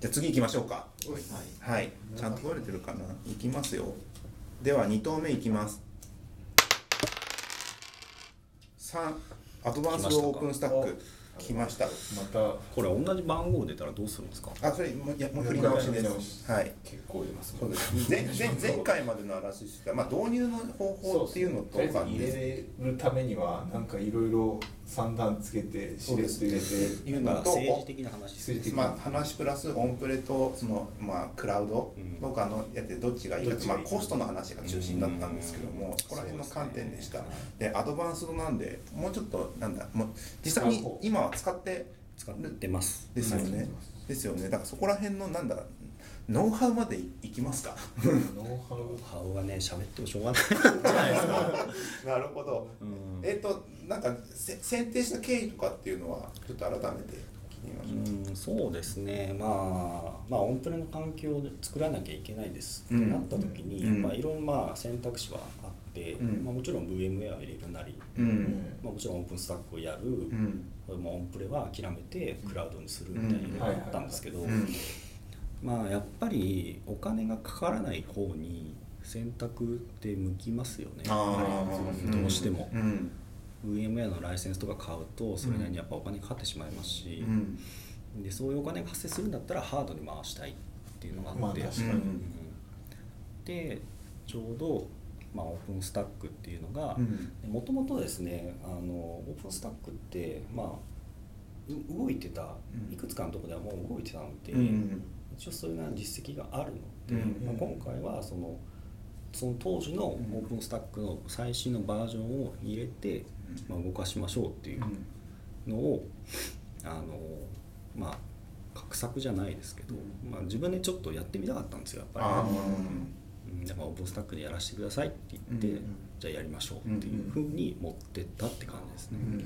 じゃあ次行きましょうか。はい。ちゃんと取れてるかな？行きますよ。では2投目いきます。3アドバンスオープンスタック。来ました。またこれ同じ番号出たらどうするんですか？あそれもういやもう振り直しです。はい。結構出ますそうです前前前回までのあらすじが、まあ、導入の方法っていうのとか入れるためにはなんかいろいろ三段つけてしれっと入れていうのと政治的な話です政治的まあ、話プラスオンプレとその、まあ、クラウドとかのやってどっちがいいか、まあ、コストの話が中心だったんですけどもそこら辺の観点でした。でアドバンスドなんでもうちょっとなんだもう実際に今は使って使ってます。ですよね、ですよね。だからそこら辺のなんだノウハウまでいきますか？ノウハウハウはね喋ってもしょうがない。じゃないですかなるほど、うん。えっ、となんかせ選定した経緯とかっていうのはちょっと改めてう、うんそうですね。まあまあオンプレの環境を作らなきゃいけないです。ってうんなった時に、うん。まあ、いろんなまあ選択肢はあって、うん。まあ、もちろん VMware を入れるなり、うん。まあ、もちろんオープンスタックをやる、うん。まあ、オンプレは諦めてクラウドにするみたいなのがあったんですけど、うんまあやっぱりお金がかからない方に選択って向きますよね。どうしても。うん。VMware のライセンスとか買うとそれなりにやっぱお金かかってしまいますし、うん。でそういうお金が発生するんだったらハードに回したいっていうのがあって、まあでちょうど、まあ、オープンスタックっていうのがうん。もともとですねあのオープンスタックってまあう動いてたうん。いくつかのところではもう動いてたので、うん一応そういうような実績があるので、うんまあ、今回はそのその当時のオープンスタックの最新のバージョンを入れて、まあ、動かしましょうっていうのを、あのまあ画策じゃないですけど、まあ、自分でちょっとやってみたかったんですよやっあぱり。うん。だからオープンスタックでやらせてくださいって言って、うんじゃあやりましょうっていうふうに持ってったって感じですね。うん。ち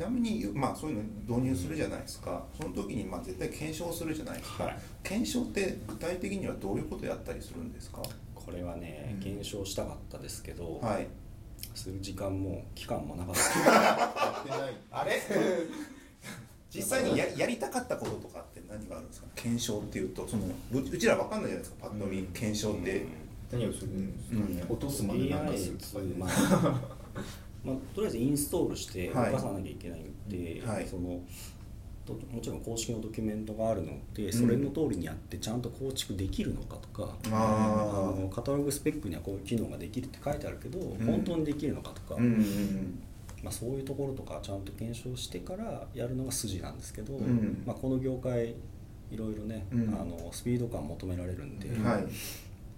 なみに、まあ、そういうの導入するじゃないですか。その時にまあ絶対検証するじゃないですか、はい。検証って具体的にはどういうことやったりするんですか？これはねうん。検証したかったですけど、はい。する時間も期間もなかった。やってない。あれ？実際にややりたかったこととかって何があるんですか？検証っていうとそのううちらわかんないじゃないですか。パッと見、うん。検証って、何をするんですか？ねうん。落とすまでなんかする まあまあ、とりあえずインストールして動はい。かさなきゃいけないんで、はい。そのともちろん公式のドキュメントがあるのでそれの通りにやってちゃんと構築できるのかとか、ああのカタログスペックにはこういう機能ができるって書いてあるけど、ん。本当にできるのかとか、あうんうん。まあ、そういうところとかちゃんと検証してからやるのが筋なんですけど、ん。まあ、この業界いろいろね、うん。あのスピード感求められるんで、うんはい。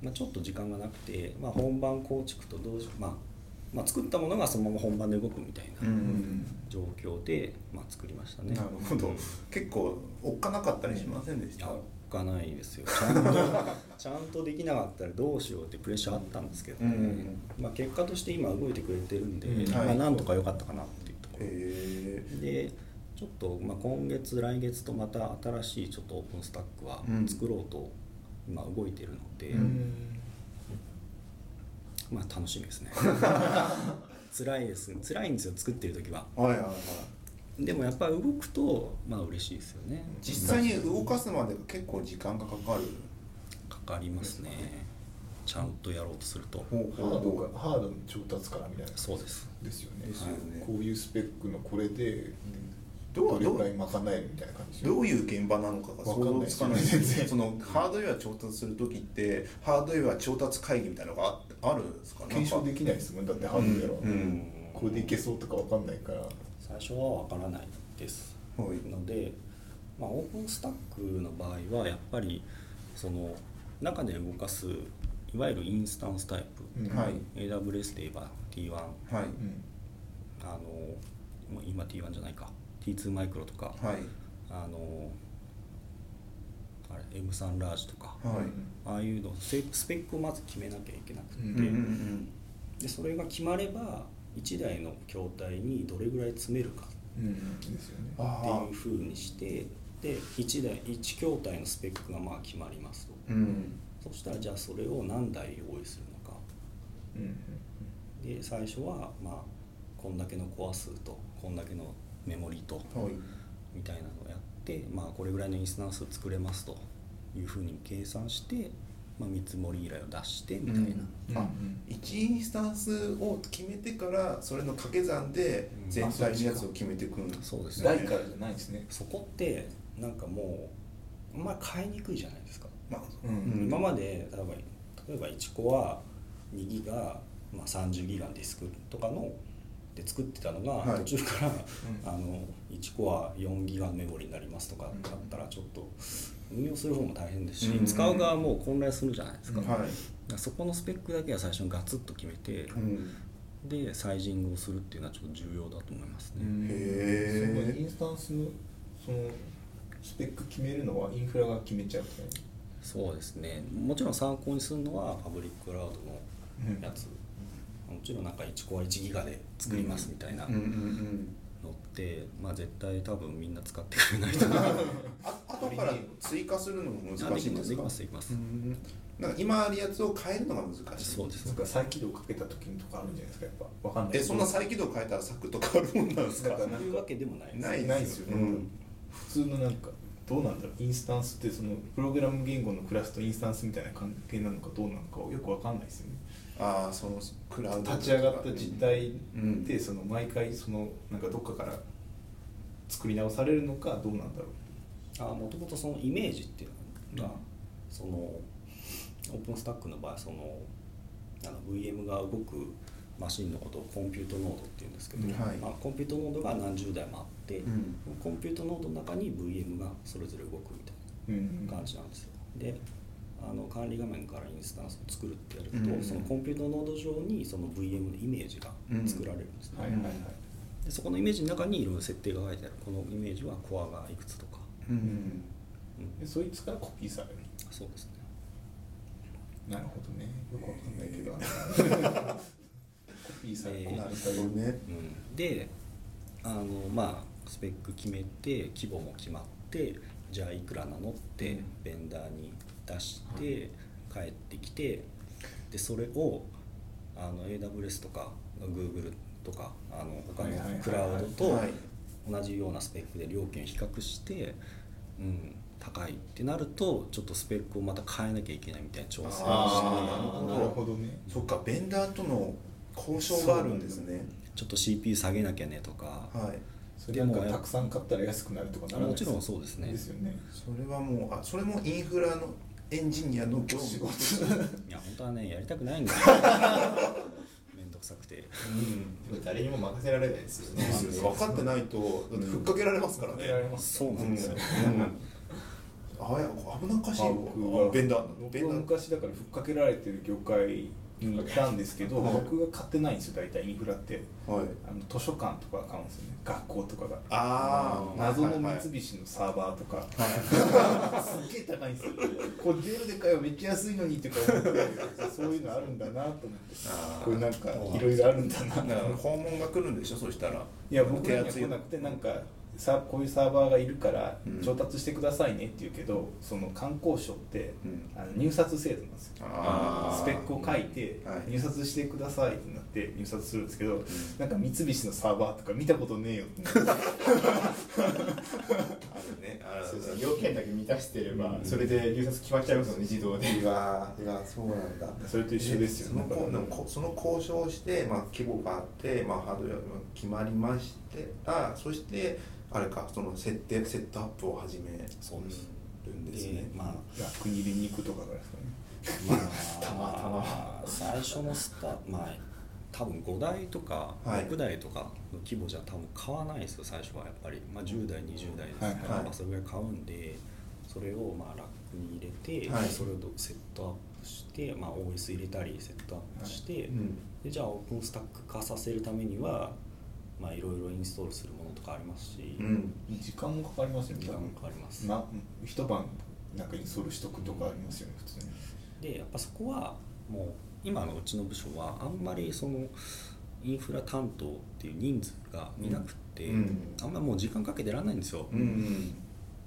まあ、ちょっと時間がなくて、まあ、本番構築と同時、まあまあ、作ったものがそのまま本番で動くみたいなうん。状況で、まあ、作りましたね。なるほど。結構おっかなかったりしませんでした、おっかないですよ。ちゃんと ちゃんとできなかったらどうしようってプレッシャーあったんですけどね、うん。まあ、結果として今動いてくれてるんで、まあ、なんとか良かったかなっていうところ。へえでちょっと、まあ、今月来月とまた新しいちょっとオープンスタックはうん。作ろうと今動いてるので、うんまあ楽しみですね。辛いです。辛いんですよ作ってる時は。はいはいはい。でもやっぱ動くとまあ嬉しいですよね。実際に動かすまでが結構時間がかかる？かかりますね。ちゃんとやろうとすると。ハードがハードの調達からみたいな。そうです。ですよね。ですよね。こういうスペックのこれでどれぐらい賄えるみたいな感じどういう現場なのかが想像つかないわかんないですよね。そのハードウェア調達する時ってハードウェア調達会議みたいなのがああるんですか？検証でききないですもん。だってハードウェアは、うんうん。これでいけそうとかわかんないから。最初は分からないです。はい。ので、まあ、オープンスタックの場合はやっぱりその中で動かすいわゆるインスタンスタイプ、うん。はい。AWS で言えば T1 はい。うんあの今 T1 じゃないか。T2 マイクロとか、はい。あのあれ M3 ラージとか、はい。ああいうのススペックをまず決めなきゃいけなくて、うんうんうんうん。でそれが決まれば1台の筐体にどれぐらい詰めるかっていうふうにしてで1台1筐体のスペックがまあ決まりますと、うん。そしたらじゃあそれを何台用意するのか。うんで最初はまあこんだけのコア数とこんだけのメモリとはい。みたいなのをやってまあこれぐらいのインスタンス作れますというふうに計算して、まあ、見積もり依頼を出してみたいな、うん。あ1インスタンスを決めてからそれの掛け算で全体のやつを決めていくんですそうですね。台からじゃないですね。そこってなんかもうあんまり買いにくいじゃないですか、まあうん。今まで例えば例えば1個は2ギガ、まあ、30ギガのディスクとかので作ってたのが、はい。途中から、あの1個は4ギガのメモリになりますとかだったらちょっと運用する方も大変ですし、うん。使う側も混乱するじゃないですか,、うん。はい、そこのスペックだけは最初にガツッと決めて、うん、でサイジングをするっていうのはちょっと重要だと思いますね、へインスタンスのそのスペック決めるのはインフラが決めちゃうそうですね。もちろん参考にするのはパブリッククラウドのやつ、もちろんなんか1コア1ギガで作りますみたいなのって、まあ絶対多分みんな使ってくれないと思う。あ後から追加するのも難しいんですできかますできます、うん。なんか今あるやつを変えるのが難しい。そうです。なんか再起動かけた時にとかあるんじゃないですか？やっぱ。わかんないえそんな再起動変えたらサクッと変わるもんなんですか？なんかそういうわけでもないですないないですよね、うん。普通のなんかどうなんだろう？インスタンスってそのプログラム言語のクラスとインスタンスみたいな関係なのかどうなのかよくわかんないですよねああそのクラウド立ち上がった実態うん。でその毎回そのなんかどっかから作り直されるのかどうなんだろうあもともとそのイメージっていうのが、そのオープンスタックの場合そのあの VM が動くマシンのことをコンピュートノードっていうんですけど、はい。まあ、コンピュートノードが何十台もあって、うん。コンピュートノードの中に VM がそれぞれ動くみたいうん。な感じなんですよ。であの管理画面からインスタンスを作るってやると、うん。そのコンピュートノード上にその VM のイメージが作られるんですね、はいはいはい。でそこのイメージの中にいろいろ設定が書いてある。このイメージはコアがいくつとか、うんうんでそいつからコピーされる。そうですね。なるほどね。よくわかんないけど。コピーされえー。コピなるーされるほどね。うん、であのまあスペック決めて規模も決まってじゃあいくらなのってベンダーに出して帰ってきてでそれをあの AWS とか Google とかあの他のクラウドとはい。同じようなスペックで料金を比較して、うん、高いってなるとちょっとスペックをまた変えなきゃいけないみたいな調整をして。なるほどね。そっかベンダーとの交渉があるんですね。ちょっと CPU 下げなきゃねとか、はい。それなんかたくさん買ったら安くなるとかならもちろんそうですね。ですよね。それはもうあそれもインフラのエンジニアの業務。いや本当はねやりたくないんだよ。めんどくさくて。でも誰にも任せられないですよね。です。よ分かってないとだってふっかけられますからね、られますそうなんですよ、うん。あや危なっかしい。僕はベンダー。ベ僕はンダー昔だからふっかけられてる業界にいたんですけど、はい僕が買ってないんですよ大体インフラって。はい。あの図書館とか買うんですよね。学校とかが。ああ謎のはいはい。三菱のサーバーとか、は すっげえ高いんですよ。これデルで買えばめっちゃ安いのにってか思ってそういうのあるんだなと思って。これなんかい。ろいろあるんだな。訪問が来るんでしょそしたら。いや僕らには来なくてなんかさこういうサーバーがいるからうん。調達してくださいねって言うけど、その観光省って、うん。あの入札制度なんですよ。スペックを書いてはい。入札してくださいってなって入札するんですけど、なんか三菱のサーバーとか見たことねえよって あるね。あるそうですね要件だけ満たしてれば、それで入札決まっちゃいますよね自動で。うわーうわそうなんだ。それと一緒ですよそのこだからでもこその交渉をして、まあ、規模があって、まあ、ハードウェアが決まりましてあそしてあれかその設定セットアップを始めそうでするんです。ねでまあ楽に入れに行くとかがですかね。まあ 最初のスタまあ多分5台とかはい。6台とかの規模じゃ多分買わないですよ最初はやっぱり、まあ、10台20台ですから、はいはい。まあそれぐらい買うんでそれをまあラックに入れて、はい。それをセットアップして、まあ、OS 入れたりセットアップして、うん。でじゃあオープンスタック化させるためにはまあいろいろインストールするものとかありますし、うん。時間もかかりますよね。時間もかかります。な一晩なんかインストールしとくとかありますよね普通に。でやっぱそこはもう今のうちの部署はあんまりそのインフラ担当っていう人数がいなくって、うん。あんまもう時間かけてらんないんですよ、うん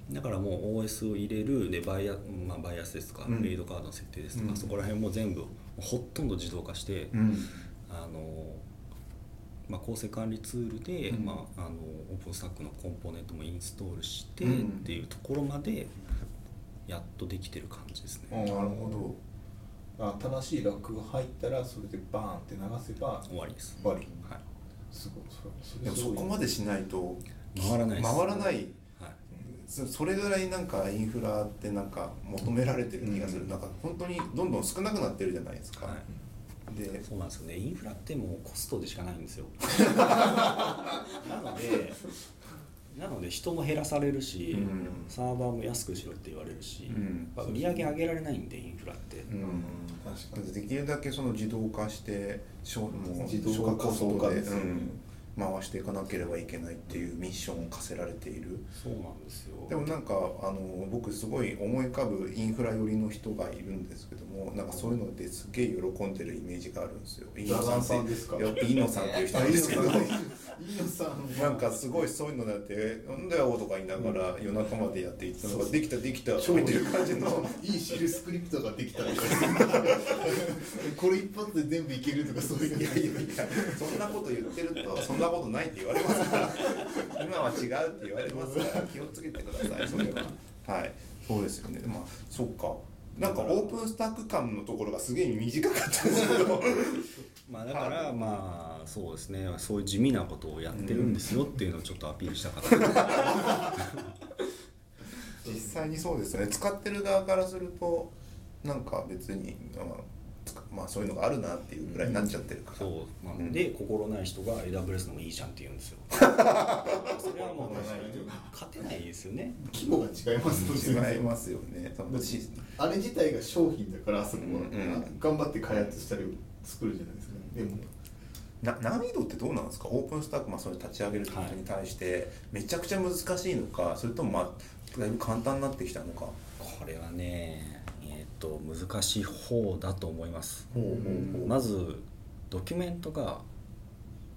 だからもう OS を入れるでバイア,、まあ、バイアスですとか、うん。レイドカードの設定ですとか、うん。そこら辺も全部ほとんど自動化して、うん。あのまあ、構成管理ツールで、うん。まあ、あのオープンスタックのコンポーネントもインストールして、うん。っていうところまでやっとできてる感じですね、うんなるほど。あ正しいラックが入ったらそれでバーンって流せば終わりです。終わり。はい。すごい。それでもそこまでしないと回らない回らない。はい。そそれぐらいなんかインフラってなんか求められてる気がする、なんか本当にどんどん少なくなってるじゃないですか、はいで。そうなんですよね。インフラってもうコストでしかないんですよ。なのでなので人も減らされるし、うん。サーバーも安くしろって言われるし、うん。売り上げ上げられないんでインフラって、うん。確かに。できるだけその自動化してしょもう自動化小コストで、回していかなければいけないっていうミッションを課せられている。そうなんですよ。でもなんかあの僕すごい思い浮かぶインフラ寄りの人がいるんですけどもなんかそういうのですげえ喜んでるイメージがあるんですよ。飯野さんですか？いや飯野さんっていう人なんですけどなんかすごいそういうのだって「なんだよ」とか言いながら夜中までやっていってできたできた」とか言ってる感じの。いいシルスクリプトができたこれ一発で全部いけるとかそういういやいやいやそんなこと言ってるとそんなことないって言われますから。今は違うって言われますから気をつけてくださいそれは。はい。そうですよね。まあそっかなんかオープンスタック感のところがすげえ短かったんですけど。まあだからまあそうですね。そういう地味なことをやってるんですよっていうのをちょっとアピールしたかった、実際にそうですよね。使ってる側からするとなんか別に、まあまあ、そういうのがあるなっていうぐらいになっちゃってるから、そうなん。で、心ない人が AWS のもいいじゃんって言うんですよ。それはもう勝てないですよね。規模が違いますもんね。違いますよね。あれ自体が商品だからあそこは、うんうん頑張って開発したり作るじゃないですか。でも。な難易度ってどうなんですか？オープンスタック、まあ、それ立ち上げるってことに対して、めちゃくちゃ難しいのかそれともまあだいぶ簡単になってきたのか？これはねえっ、と難しい方だと思います。ほうほうほう。まずドキュメントが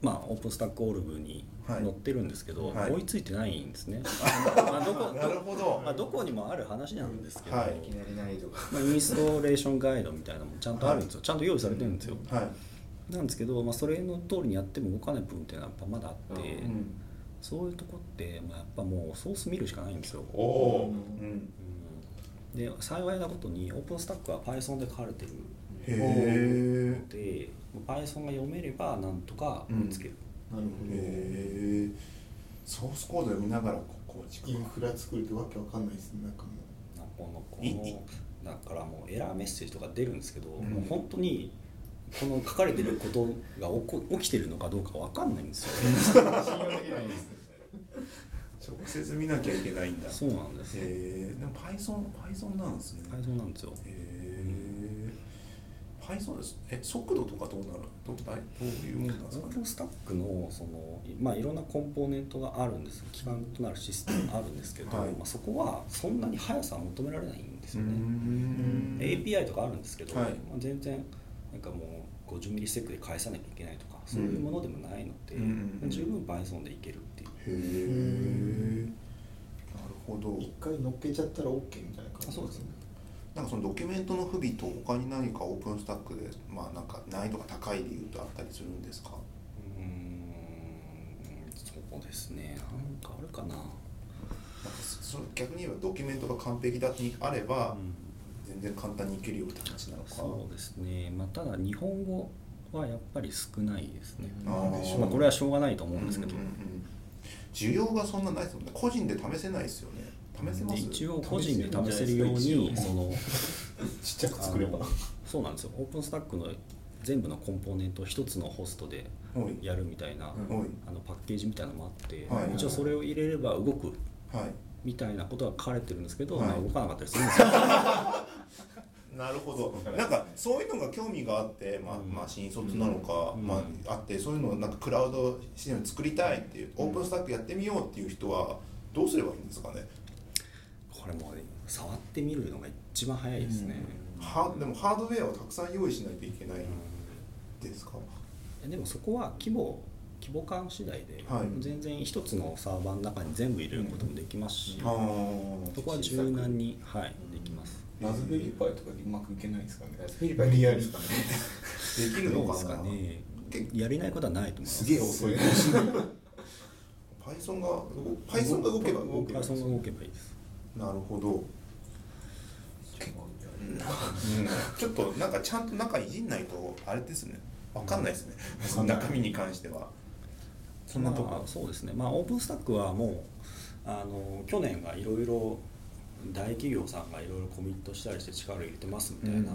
まあオープンスタックオルグにはい。載ってるんですけど、はい。追いついてないんですね、まあ、どこなるほど。まあ、どこにもある話なんですけど、はい。いきなり難易度がまあ、インストレーションガイドみたいなのもちゃんとあるんですよ、ちゃんと用意されてるんですよ、はい、なんですけど、まあ、それの通りにやっても動かない部分っていうのはやっぱまだあって、うんそういうとこって、まあ、やっぱもうソース見るしかないんですよ、おうん、うんで幸いなことにオープンスタックは Python で書かれてるので Python が読めればなんとか追いつける、なるほど、へえソースコード読みながらこ構築インフラ作るってわけわかんないですねなんかもなんかこのだからもうエラーメッセージとか出るんですけど、ん。もう本当にこの書かれてることが起こ起きてるのかどうかわかんないんですよ。う 信用できないですね直接見なきゃいけないんだ。そうなんですよ。へえでも Python Python なんですね。Python なんですよ。へえ Python です。え速度とかどうなる？どうどういうもんなんですか？ねスタックのその、まあ、いろんなコンポーネントがあるんです基幹となるシステムがあるんですけど、はい。まあ、そこはそんなに速さは求められないんですよね、ん。API とかあるんですけど、はい。まあ、全然なんかもう50ミリセックで返さなきゃいけないとかそういうものでもないので、うん十分 Python でいけるっていう。へえなるほど。一回乗っけちゃったら OK みたいな感じあそうですね。なんかそのドキュメントの不備と他に何かオープンスタックでまあなんか難易度が高い理由ってあったりするんですか？うーんそうですね。なんかあるかな、なんかそそ逆に言えばドキュメントが完璧だにあれば、全然簡単にいけるよって話なのか？そうですね、まあ、ただ日本語はやっぱり少ないですね、あー。でしょうまあ、これはしょうがないと思うんですけど、うんうんうん需要がそんなないですもんね。個人で試せないですよね。試せます？一応個人で試せるようにその ちっちゃく作れば。そうなんですよ。オープンスタックの全部のコンポーネントを一つのホストでやるみたいな、あのパッケージみたいなのもあって、はい。一応それを入れれば動くはい。みたいなことが書かれてるんですけど、はい。まあ動かなかったりするんですよ なるほど。なんかそういうのが興味があって、まあうん。まあ、新卒なのか、うん。まあ、あってそういうのをなんかクラウドシステム作りたいっていう、オープンスタックやってみようっていう人はどうすればいいんですかね、これも触ってみるのが一番早いですね、はでもハードウェアをたくさん用意しないといけないですか、でもそこは規模規模感次第で、はい。全然一つのサーバーの中に全部入れることもできますし、そこは柔軟に、はい、できます。ラズベリーパイとかでうまくいけないんですかね。ラズベリーパイできるんですかね。できるのかな。やれないことはないと思います。すげえ遅い Python が動 Python が動けば動けば。動けばいいです。なるほど。ちょっとなんかちゃんと中いじんないとあれですね。わかんないですね、うん。中身に関しては。そんなとこ、まあそうですね。まあオープンスタックはもうあの去年がいろいろ大企業さんがいろいろコミットしたりして力を入れてますみたいな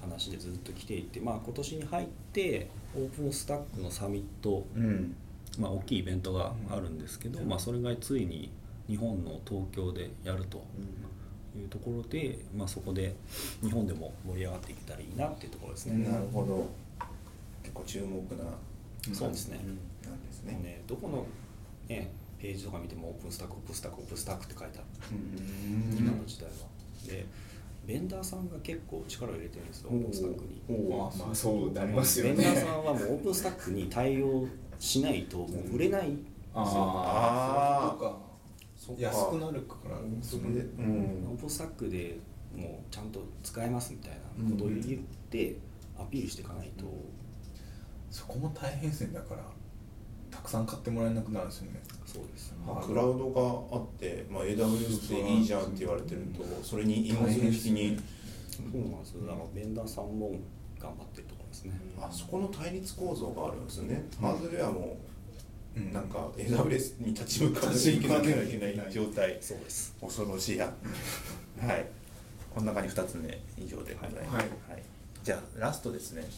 話でずっと来ていて、まあ、今年に入ってオープンスタックのサミット、うん。まあ、大きいイベントがあるんですけど、まあ、それがついに日本の東京でやるというところで、まあ、そこで日本でも盛り上がっていけたらいいなっていうところですね。なるほど。結構注目なそうですね、なんですね。ねどこの、ね、ページとか見てもオープンスタックオープンスタックオープンスタックって書いてある。うん。今の時代は。でベンダーさんが結構力を入れてるんですよオープンスタックに。まあまあそう。なりますよベねンダーさんはもうオープンスタックに対応しないともう売れないんですよ。ああそっか。安くなるから。それでうオんープンスタックでもうちゃんと使えますみたいなことを言ってアピールしていかないと、そこも大変線だからたくさん買ってもらえなくなるんですよね。そうですまあクラウドがあって、まあ、AWS でいいじゃんって言われてるとそれに芋づる式にそうなんですよ。だからベンダーさんも頑張ってるところですね、あそこの対立構造があるんですよね、ハードウェアもうん。なんか AWS に立ち向かわなきゃいけない状態。そうです。恐ろしや。はい。この中に2つ目以上でございます、はい。じゃあラストですね